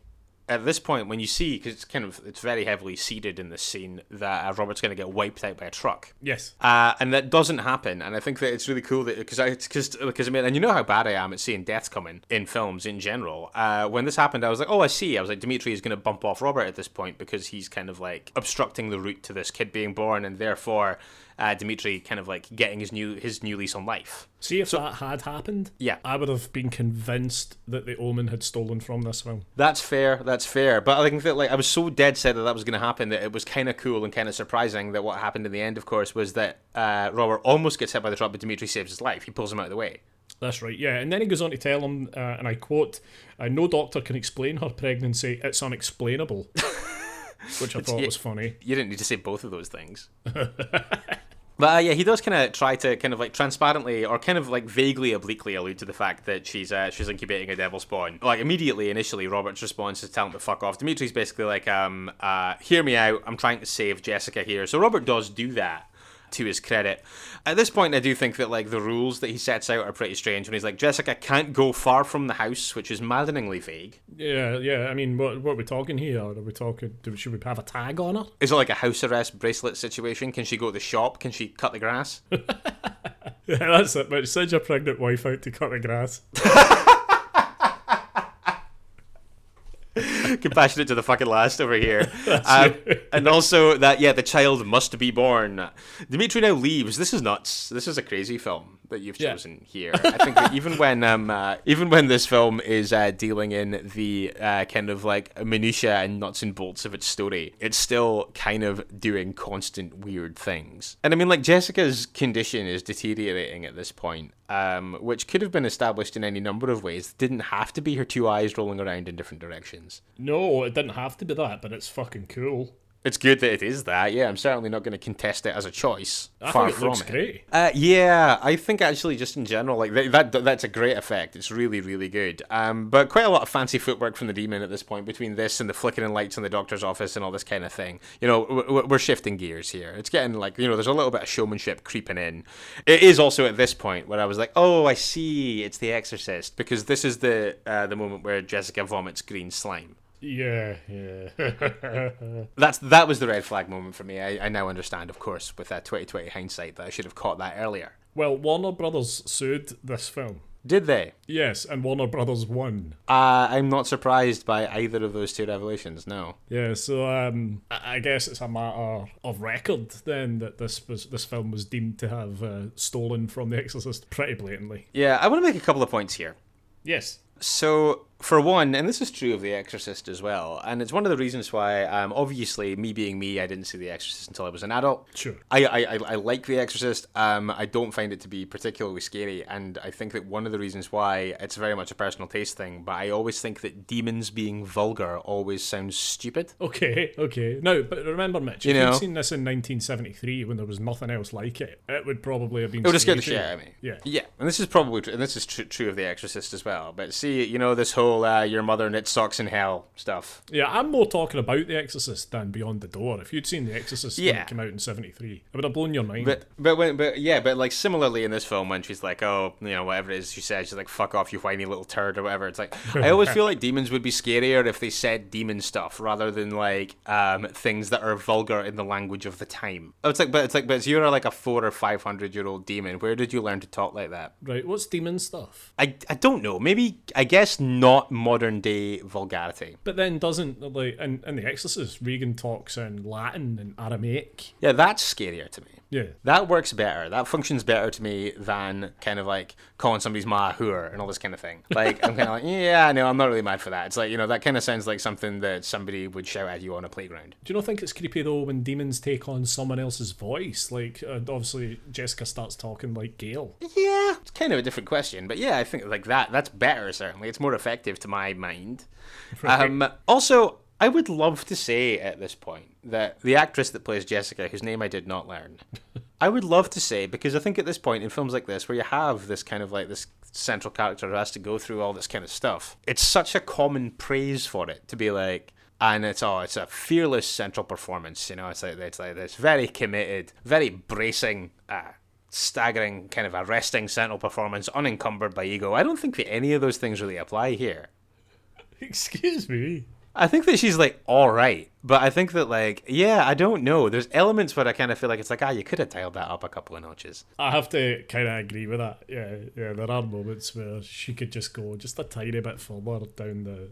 at this point, when you see, because it's kind of, it's very heavily seeded in this scene, that uh, Robert's going to get wiped out by a truck. Yes. Uh, and that doesn't happen, and I think that it's really cool that because I because because I mean, and you know how bad I am at seeing deaths coming in films in general. Uh, when this happened, I was like, oh, I see. I was like, Dimitri is going to bump off Robert at this point because he's kind of like obstructing the route to this kid being born, and therefore, uh, Dimitri kind of like getting his new his new lease on life. See if that had happened. Yeah. I would have been convinced that the Omen had stolen from this film. That's fair. That's fair. But I think that like I was so dead set that that was going to happen that it was kind of cool and kind of surprising that what happened in the end, of course, was that uh, Robert almost gets hit by the truck, but Dimitri saves his life. He pulls him out of the way. That's right, yeah. And then he goes on to tell him, uh, and I quote, uh, "No doctor can explain her pregnancy. It's unexplainable," which I thought yeah. was funny. You didn't need to say both of those things. But uh, yeah, he does kind of try to kind of like transparently or kind of like vaguely obliquely allude to the fact that she's uh, she's incubating a devil spawn. Like immediately, initially, Robert's response is tell him to fuck off. Dimitri's basically like, um, uh, hear me out. I'm trying to save Jessica here. So Robert does do that to his credit. At this point, I do think that like the rules that he sets out are pretty strange. When he's like, Jessica can't go far from the house, which is maddeningly vague. Yeah, yeah. I mean, what what are we talking here? Are we talking? do- Should we have a tag on her? Is it like a house arrest bracelet situation? Can she go to the shop? Can she cut the grass? Yeah, that's it. But send your pregnant wife out to cut the grass. compassionate to the fucking last over here. Um, and also that yeah, the child must be born. Dimitri now leaves. This is nuts. This is a crazy film that you've Yeah. chosen here. I think that even when um uh, even when this film is uh, dealing in the uh, kind of like minutia and nuts and bolts of its story, it's still kind of doing constant weird things. And I mean like Jessica's condition is deteriorating at this point. Um, which could have been established in any number of ways. Didn't have to be her two eyes rolling around in different directions. No, it didn't have to be that, but it's fucking cool. It's good that it is that. Yeah, I'm certainly not going to contest it as a choice. I Far think it from looks it. great. Uh, yeah, I think actually just in general, like that, that that's a great effect. It's really really good. Um, but quite a lot of fancy footwork from the demon at this point between this and the flickering lights in the doctor's office and all this kind of thing. You know, w- w- we're shifting gears here. It's getting like you know, there's a little bit of showmanship creeping in. It is also at this point where I was like, oh, I see, it's The Exorcist because this is the uh, the moment where Jessica vomits green slime. Yeah, yeah. That's that was the red flag moment for me. I, I now understand, of course, with that 2020 hindsight, that I should have caught that earlier. well, Warner Brothers sued this film. Did they? Yes, and Warner Brothers won. Uh, I'm not surprised by either of those two revelations. No. Yeah, so um, I guess it's a matter of record then that this was this film was deemed to have uh, stolen from The Exorcist pretty blatantly. Yeah, I want to make a couple of points here. Yes. So, for one, and this is true of The Exorcist as well, and it's one of the reasons why, um, obviously, me being me, I didn't see The Exorcist until I was an adult. Sure. I, I, I I like The Exorcist. Um, I don't find it to be particularly scary, and I think that one of the reasons why it's very much a personal taste thing. But I always think that demons being vulgar always sounds stupid. Okay, okay. No, but remember, Mitch, You if know. you'd seen this in 1973 when there was nothing else like it, it would probably have been. It would have scared the shit out of me. Yeah. yeah, and this is probably and this is tr- true of The Exorcist as well. But see, you know, this whole uh, your mother knit socks in hell stuff. Yeah, I'm more talking about The Exorcist than Beyond the Door. If you'd seen The Exorcist when Yeah. it came out in 73, it would have blown your mind. But but when but yeah, but like similarly in this film when she's like, oh, you know, whatever it is she says, she's like, fuck off, you whiny little turd or whatever. It's like I always feel like demons would be scarier if they said demon stuff rather than like um things that are vulgar in the language of the time. Oh, It's like but it's like but you're like a four or five hundred year old demon. Where did you learn to talk like that? right, what's demon stuff? I, I don't know. Maybe I guess not modern day vulgarity. But then doesn't like in, in The Exorcist, Regan talks in Latin and Aramaic. Yeah, that's scarier to me. Yeah. That works better. That functions better to me than kind of like calling somebody's ma whore and all this kind of thing. Like I'm kind of like, yeah, no, I'm not really mad for that. It's like you know that kind of sounds like something that somebody would shout at you on a playground. Do you not think it's creepy though when demons take on someone else's voice? Like uh, obviously Jessica starts talking like Gail. Yeah, it's kind of a different question, but yeah, I think like that. That's better. Certainly, it's more effective to my mind. Um, also, I would love to say at this point that the actress that plays Jessica, whose name I did not learn, I would love to say because I think at this point in films like this, where you have this kind of like this central character who has to go through all this kind of stuff, it's such a common praise for it to be like. And it's oh, it's a fearless central performance. You know, it's like it's like this very committed, very bracing, uh, staggering, kind of arresting central performance, unencumbered by ego. I don't think that any of those things really apply here. Excuse me. I think that she's like all right, but I think that like yeah, I don't know. There's elements where I kind of feel like it's like ah, you could have dialed that up a couple of notches. I have to kind of agree with that. Yeah, yeah. There are moments where she could just go just a tiny bit further down the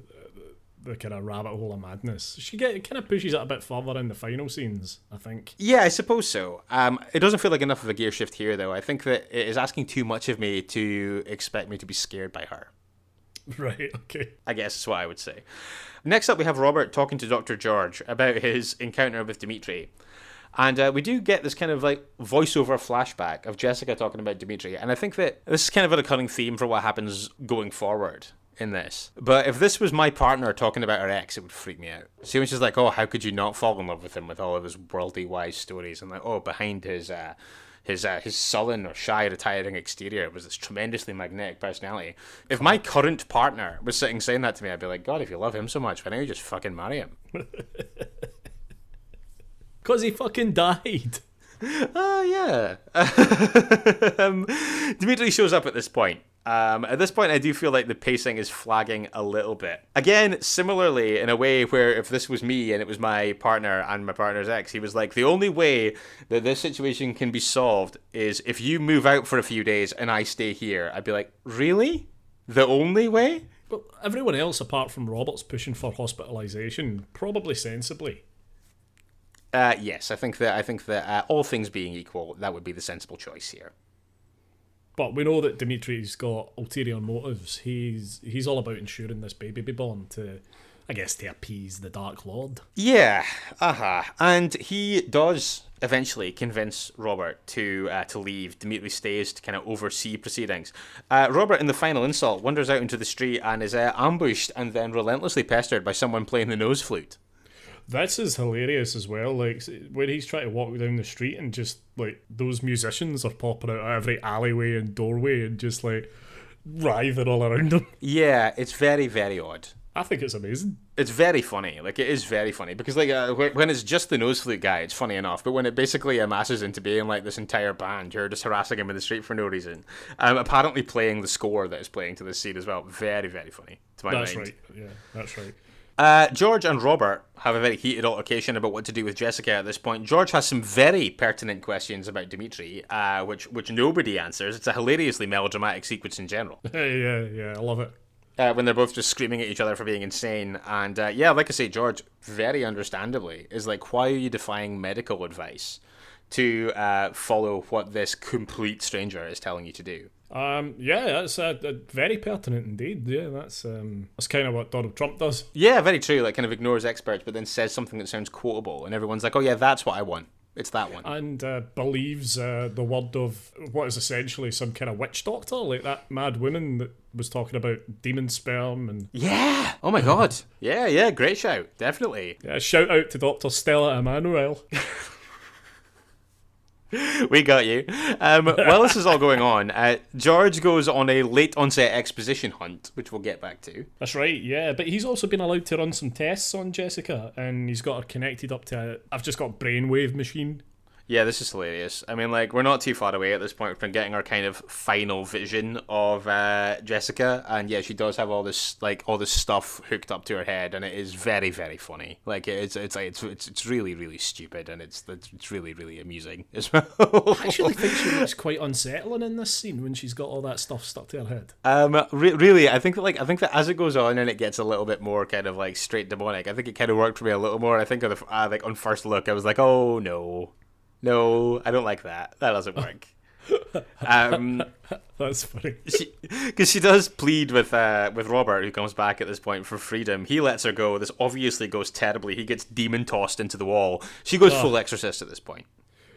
the kind of rabbit hole of madness. She get kind of pushes it a bit further in the final scenes. I think. Yeah, I suppose so. Um, it doesn't feel like enough of a gear shift here, though. I think that it is asking too much of me to expect me to be scared by her. Right. Okay. I guess that's what I would say. Next up, we have Robert talking to Dr. George about his encounter with Dimitri. And uh, we do get this kind of like voiceover flashback of Jessica talking about Dimitri. And I think that this is kind of a recurring theme for what happens going forward in this. But if this was my partner talking about her ex, it would freak me out. See, when she's like, oh, how could you not fall in love with him with all of his worldly wise stories? And like, oh, behind his. Uh, his uh, his sullen or shy, retiring exterior was this tremendously magnetic personality. If my current partner was sitting saying that to me, I'd be like, God, if you love him so much, why don't you just fucking marry him? Because he fucking died. Oh, yeah. um, Dimitri shows up at this point. Um, at this point, I do feel like the pacing is flagging a little bit. Again, similarly, in a way where if this was me and it was my partner and my partner's ex, he was like, the only way that this situation can be solved is if you move out for a few days and I stay here. I'd be like, really? The only way? But everyone else, apart from Roberts, pushing for hospitalisation, probably sensibly. Uh, yes, I think that I think that uh, all things being equal, that would be the sensible choice here. But we know that Dimitri's got ulterior motives. He's he's all about ensuring this baby be born to, I guess, to appease the Dark Lord. Yeah, uh huh. And he does eventually convince Robert to uh, to leave. Dimitri stays to kind of oversee proceedings. Uh, Robert, in the final insult, wanders out into the street and is uh, ambushed and then relentlessly pestered by someone playing the nose flute. This is hilarious as well. Like when he's trying to walk down the street and just like those musicians are popping out of every alleyway and doorway and just like writhing all around him. Yeah, it's very very odd. I think it's amazing. It's very funny. Like it is very funny because like uh, when it's just the nose flute guy, it's funny enough. But when it basically amasses into being like this entire band, you're just harassing him in the street for no reason. Um, apparently playing the score that is playing to this scene as well. Very very funny to my That's mind. right. Yeah, that's right. Uh, George and Robert have a very heated altercation about what to do with Jessica at this point. George has some very pertinent questions about Dimitri, uh, which which nobody answers. It's a hilariously melodramatic sequence in general. yeah, yeah, I love it. Uh, when they're both just screaming at each other for being insane. And uh, yeah, like I say, George, very understandably, is like, why are you defying medical advice to uh, follow what this complete stranger is telling you to do? Um, yeah, that's uh, very pertinent indeed. Yeah, that's um, that's kind of what Donald Trump does. Yeah, very true. Like, kind of ignores experts, but then says something that sounds quotable, and everyone's like, oh, yeah, that's what I want. It's that one. and uh, believes uh, the word of what is essentially some kind of witch doctor, like that mad woman that was talking about demon sperm. And Yeah. Oh my god. Yeah, yeah. Great shout. Definitely. yeah, shout out to Doctor Stella Immanuel. We got you. Um, while this is all going on, uh, George goes on a late onset exposition hunt, which we'll get back to. That's right, yeah. But he's also been allowed to run some tests on Jessica, and he's got her connected up to. I've just got a brainwave machine. Yeah, this is hilarious. I mean, like, we're not too far away at this point from getting our kind of final vision of uh, Jessica, and yeah, she does have all this like all this stuff hooked up to her head, and it is very, very funny. Like, it's it's like it's it's, it's really, really stupid, and it's it's really, really amusing as well. I actually think she looks quite unsettling in this scene when she's got all that stuff stuck to her head. Um, re- really, I think that like I think that as it goes on and it gets a little bit more kind of like straight demonic, I think it kind of worked for me a little more. I think on the uh, like on first look, I was like, oh no, no, I don't like that. That doesn't work. um, That's funny. because she, does plead with uh, with Robert, who comes back at this point for freedom. He lets her go. This obviously goes terribly. He gets demon tossed into the wall. She goes full exorcist at this point.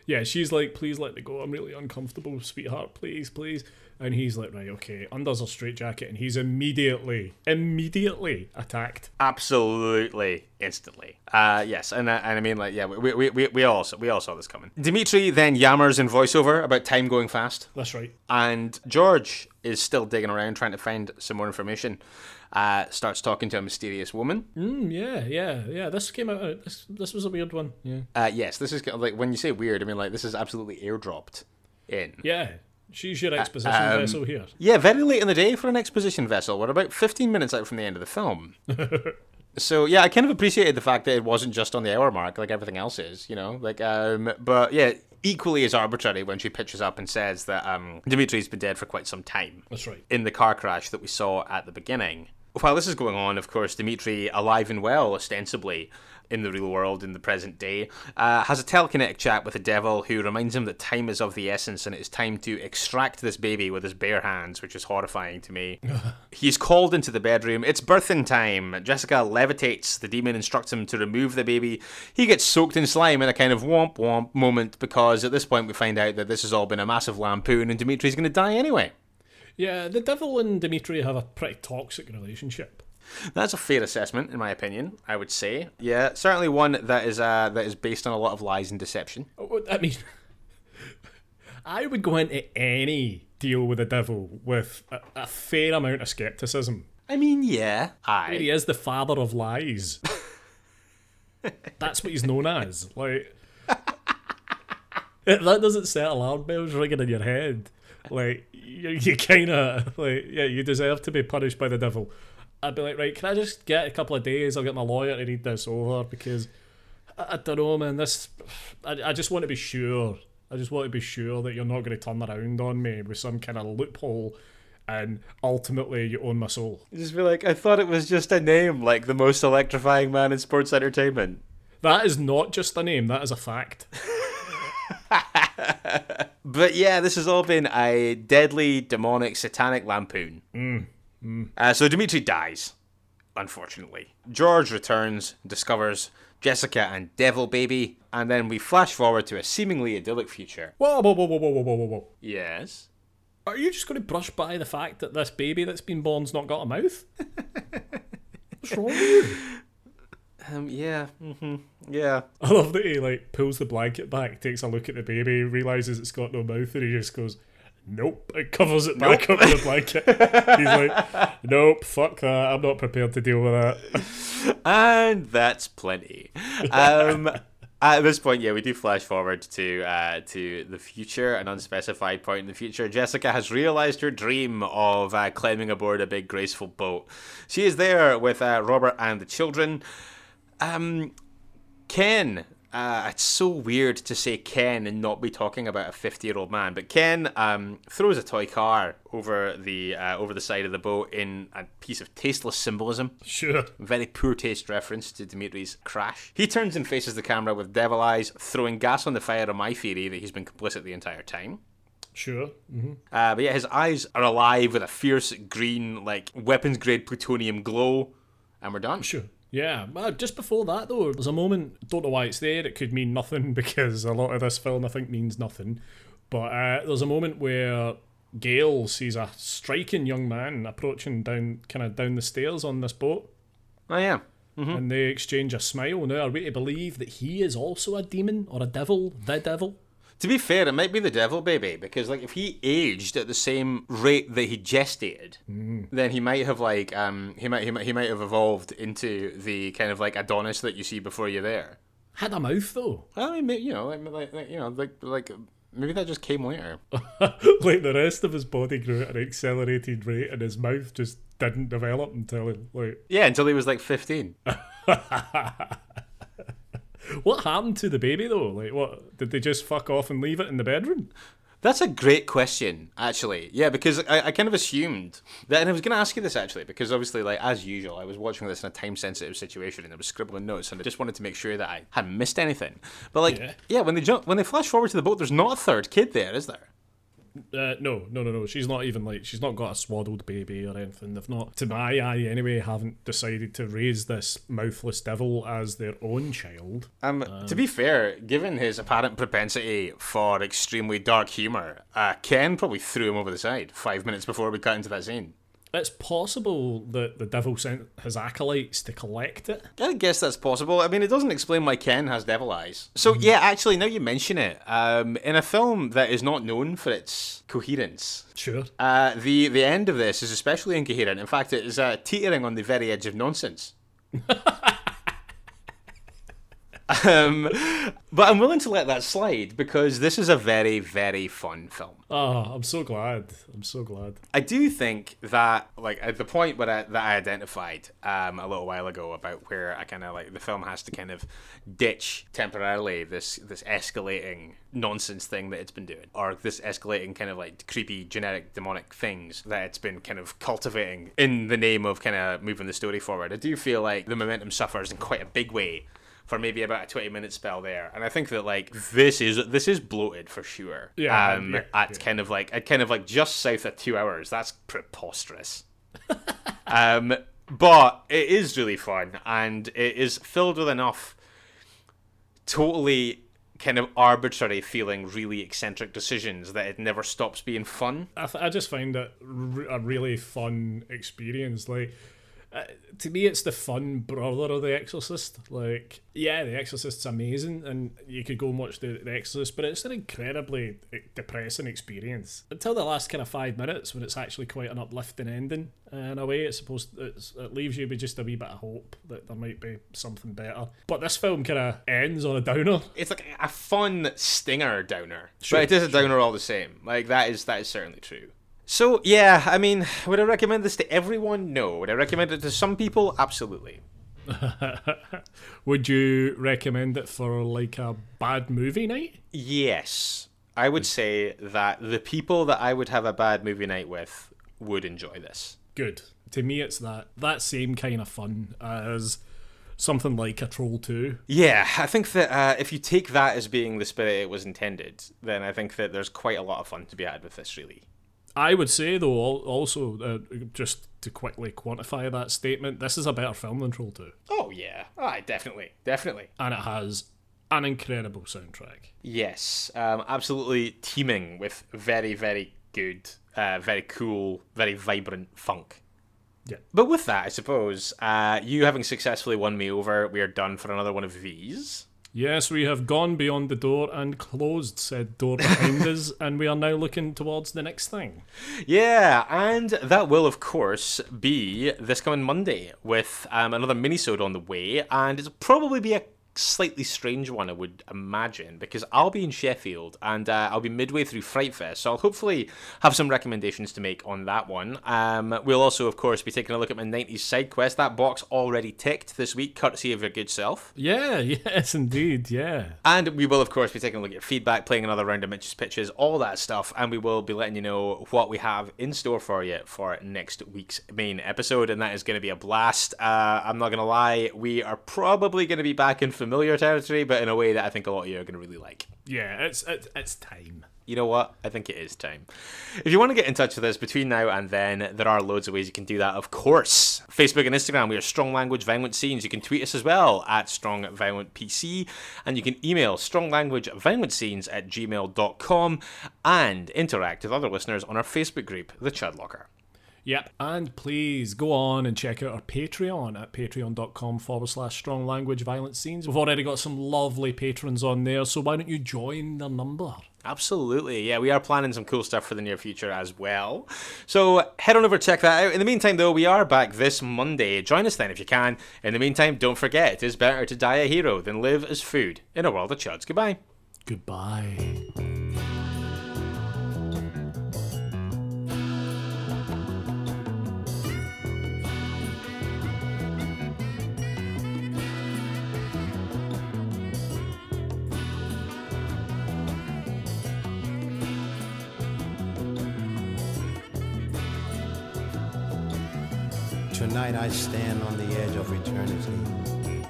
Yeah, she's like, please let me go. I'm really uncomfortable, sweetheart. Please, please. And he's like, right, okay. Undoes a straitjacket, and he's immediately, immediately attacked. Absolutely, instantly. Uh, yes, and uh, and I mean, like, yeah, we, we, we, we all saw, we all saw this coming. Dimitri then yammers in voiceover about time going fast, That's right. and George is still digging around trying to find some more information. Uh, starts talking to a mysterious woman. Mm, yeah, yeah, yeah. This came out. uh, This, this was a weird one. Yeah. Uh, yes, this is like when you say weird, I mean like this is absolutely airdropped in. Yeah. She's your exposition um, vessel here. Yeah, very late in the day for an exposition vessel. We're about 15 minutes out from the end of the film. so yeah, I kind of appreciated the fact that it wasn't just on the hour mark like everything else is, you know. Like, um, but yeah, equally as arbitrary when she pitches up and says that um, Dimitri's been dead for quite some time. That's right. In the car crash that we saw at the beginning. While this is going on, of course, Dimitri, alive and well, ostensibly, in the real world in the present day, uh, has a telekinetic chat with the devil who reminds him that time is of the essence and it is time to extract this baby with his bare hands, which is horrifying to me. He's called into the bedroom. It's birthing time. Jessica levitates. The demon instructs him to remove the baby. He gets soaked in slime in a kind of womp womp moment because at this point we find out that this has all been a massive lampoon and Dimitri's going to die anyway. Yeah, the devil and Dimitri have a pretty toxic relationship. That's a fair assessment, in my opinion. I would say, yeah, certainly one that is uh, that is based on a lot of lies and deception. Oh, I mean, I would go into any deal with the devil with a, a fair amount of skepticism. I mean, yeah, I. He is the father of lies. That's what he's known as. Like, that doesn't set alarm bells ringing in your head, like you, you kind of like yeah, you deserve to be punished by the devil. I'd be like, right, can I just get a couple of days? I'll get my lawyer to read this over because I, I don't know, man. This, I, I just want to be sure. I just want to be sure that you're not going to turn around on me with some kind of loophole, and ultimately you own my soul. You just feel like I thought it was just a name, like the most electrifying man in sports entertainment. That is not just a name. That is a fact. But yeah, this has all been a deadly, demonic, satanic lampoon. Uh, so Dimitri dies, unfortunately. George returns, discovers Jessica and Devil Baby, and then we flash forward to a seemingly idyllic future. Whoa, whoa, whoa, whoa, whoa, whoa, whoa, whoa! Yes. Are you just going to brush by the fact that this baby that's been born's not got a mouth? What's wrong with you? Um. Yeah. hmm Yeah. I love that he like pulls the blanket back, takes a look at the baby, realizes it's got no mouth, and he just goes, "Nope." It covers it back up with the blanket. He's like, "Nope, fuck that. I'm not prepared to deal with that." and that's plenty. Um, at this point, yeah, we do flash forward to uh, to the future, an unspecified point in the future. Jessica has realized her dream of uh, climbing aboard a big, graceful boat. She is there with uh, Robert and the children. Um, Ken. Uh, it's so weird to say Ken and not be talking about a fifty-year-old man, but Ken um, throws a toy car over the uh, over the side of the boat in a piece of tasteless symbolism. Sure. Very poor taste reference to Dimitri's crash. He turns and faces the camera with devil eyes, throwing gas on the fire of my theory that he's been complicit the entire time. Sure. hmm Uh, but yeah, his eyes are alive with a fierce green, like weapons grade plutonium glow, and we're done. Sure. Yeah. Well, just before that though, there's a moment. Don't know why it's there. It could mean nothing because a lot of this film I think means nothing. But uh, there's a moment where Gail sees a striking young man approaching down, kind of down the stairs on this boat. Oh yeah. and they exchange a smile. Now, are we to believe that he is also a demon or a devil, the devil? To be fair, it might be the devil baby because like if he aged at the same rate that he gestated, then he might have like um he might he might he might have evolved into the kind of like Adonis that you see before you're there. Had a mouth though, I mean, you know, like, like, like you know, like like maybe that just came later. like the rest of his body grew at an accelerated rate, and his mouth just didn't develop until he, like. Yeah, until he was like fifteen. What happened to the baby though? Like, what did they just fuck off and leave it in the bedroom? That's a great question, actually. Yeah, because I, I kind of assumed that, and I was going to ask you this actually, because obviously, like as usual, I was watching this in a time-sensitive situation, and I was scribbling notes, and I just wanted to make sure that I hadn't missed anything. But like, Yeah. yeah, when they jump, when they flash forward to the boat, there's not a third kid there, is there? Uh, no, no, no, no. She's not even like she's not got a swaddled baby or anything. They've not, to my eye anyway, haven't decided to raise this mouthless devil as their own child. Um, to be fair, given his apparent propensity for extremely dark humor, uh, Ken probably threw him over the side five minutes before we cut into that scene. It's possible that the devil sent his acolytes to collect it. I guess that's possible. I mean, it doesn't explain why Ken has devil eyes. So yeah, actually, now you mention it, um, in a film that is not known for its coherence, Sure. uh, the the end of this is especially incoherent. In fact, it is uh, teetering on the very edge of nonsense. um, but I'm willing to let that slide because this is a very, very fun film. Oh, I'm so glad. I'm so glad. I do think that, like, at the point where I, that I identified um, a little while ago about where I kind of like the film has to kind of ditch temporarily this this escalating nonsense thing that it's been doing, or this escalating kind of like creepy generic demonic things that it's been kind of cultivating in the name of kind of moving the story forward. I do feel like the momentum suffers in quite a big way for maybe about a 20 minute spell there. And i think that like this is this is bloated for sure. Yeah, um yeah, at yeah. kind of like at kind of like just south of two hours that's preposterous. Um but it is really fun and it is filled with enough totally kind of arbitrary feeling really eccentric decisions that it never stops being fun. I, th- I just find it r- a really fun experience. Like, uh, to me, it's the fun brother of The Exorcist. Like, yeah, The Exorcist's amazing, and you could go and watch The, the Exorcist, but it's an incredibly eh, depressing experience until the last kind of five minutes when it's actually quite an uplifting ending. In a way, it's supposed it's, it leaves you with just a wee bit of hope that there might be something better. But this film kind of ends on a downer. it's like a fun stinger downer Sure, but it is a downer all the same like that is that is certainly true so yeah i mean would i recommend this to everyone? No. Would i recommend it to some people? Absolutely. Would you recommend it for like a bad movie night? yes. I would say that the people that i would have a bad movie night with would enjoy this. Good. To me, it's that that same kind of fun as something like a Troll Two. yeah i think that uh, if you take that as being the spirit it was intended then i think that there's quite a lot of fun to be had with this really I would say though, also uh, just to quickly quantify that statement, this is a better film than Troll Two. Oh yeah ah, definitely definitely and it has an incredible soundtrack. Yes, um, absolutely teeming with very, very good, uh, very cool, very vibrant funk. Yeah. But with that, I suppose, uh, you having successfully won me over, we are done for another one of these. Yes, we have gone beyond the door and closed said door behind us, and we are now looking towards the next thing. Yeah, and that will, of course, be this coming Monday with um, another minisode on the way, and it'll probably be a slightly strange one, I would imagine, because I'll be in Sheffield and uh, I'll be midway through Fright Fest, so I'll hopefully have some recommendations to make on that one. Um, we'll also, of course, be taking a look at my 90s side quest. That box already ticked this week, courtesy of your good self. Yeah, yes, indeed, yeah. And we will, of course, be taking a look at feedback, playing another round of Mitch's pitches, all that stuff, and we will be letting you know what we have in store for you for next week's main episode, and that is going to be a blast. Uh, I'm not going to lie, we are probably going to be back in familiar territory, but in a way that I think a lot of you are going to really like. Yeah, it's it's, it's time. You know what? I think it is time. If you want to get in touch with us between now and then, there are loads of ways you can do that, of course. Facebook and Instagram, we are Strong Language Violent Scenes. You can tweet us as well at Strong Violent PC, and you can email stronglanguageviolentscenes at gmail.com and interact with other listeners on our Facebook group, The Chud Locker. Yep. And please go on and check out our Patreon at patreon.com forward slash strong language violent scenes. We've already got some lovely patrons on there, so why don't you join their number? Absolutely. Yeah, we are planning some cool stuff for the near future as well. So head on over, check that out. In the meantime, though, we are back this Monday. Join us then if you can. In the meantime, don't forget it is better to die a hero than live as food in a world of chuds. Goodbye. Goodbye. Tonight I stand on the edge of eternity,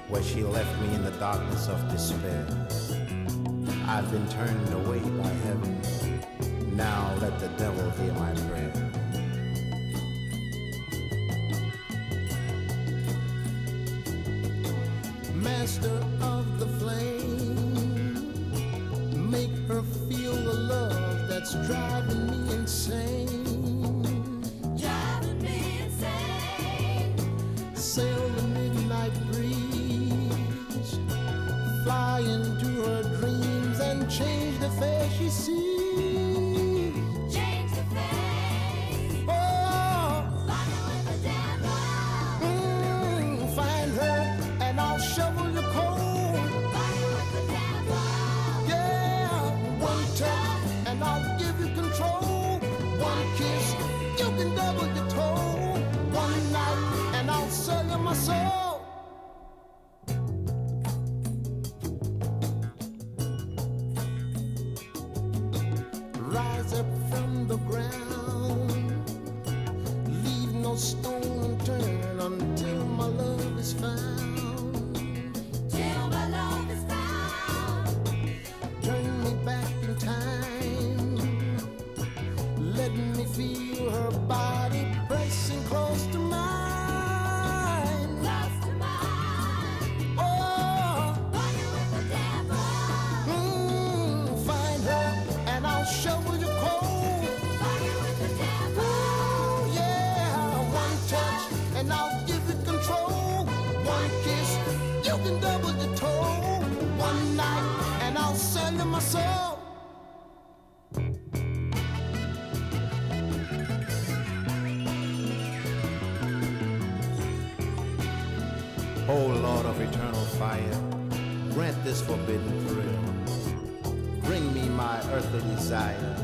where she left me in the darkness of despair. I've been turned away by heaven. Now let the devil hear my prayer. Master fire, grant this forbidden thrill. Bring me my earthly desire,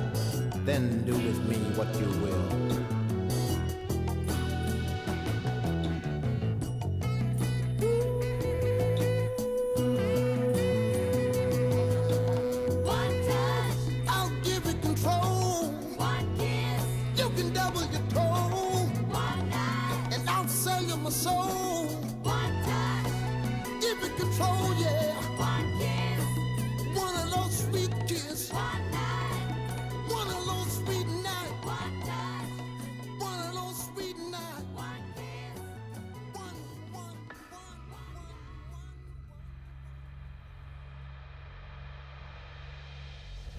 then do with me what you will.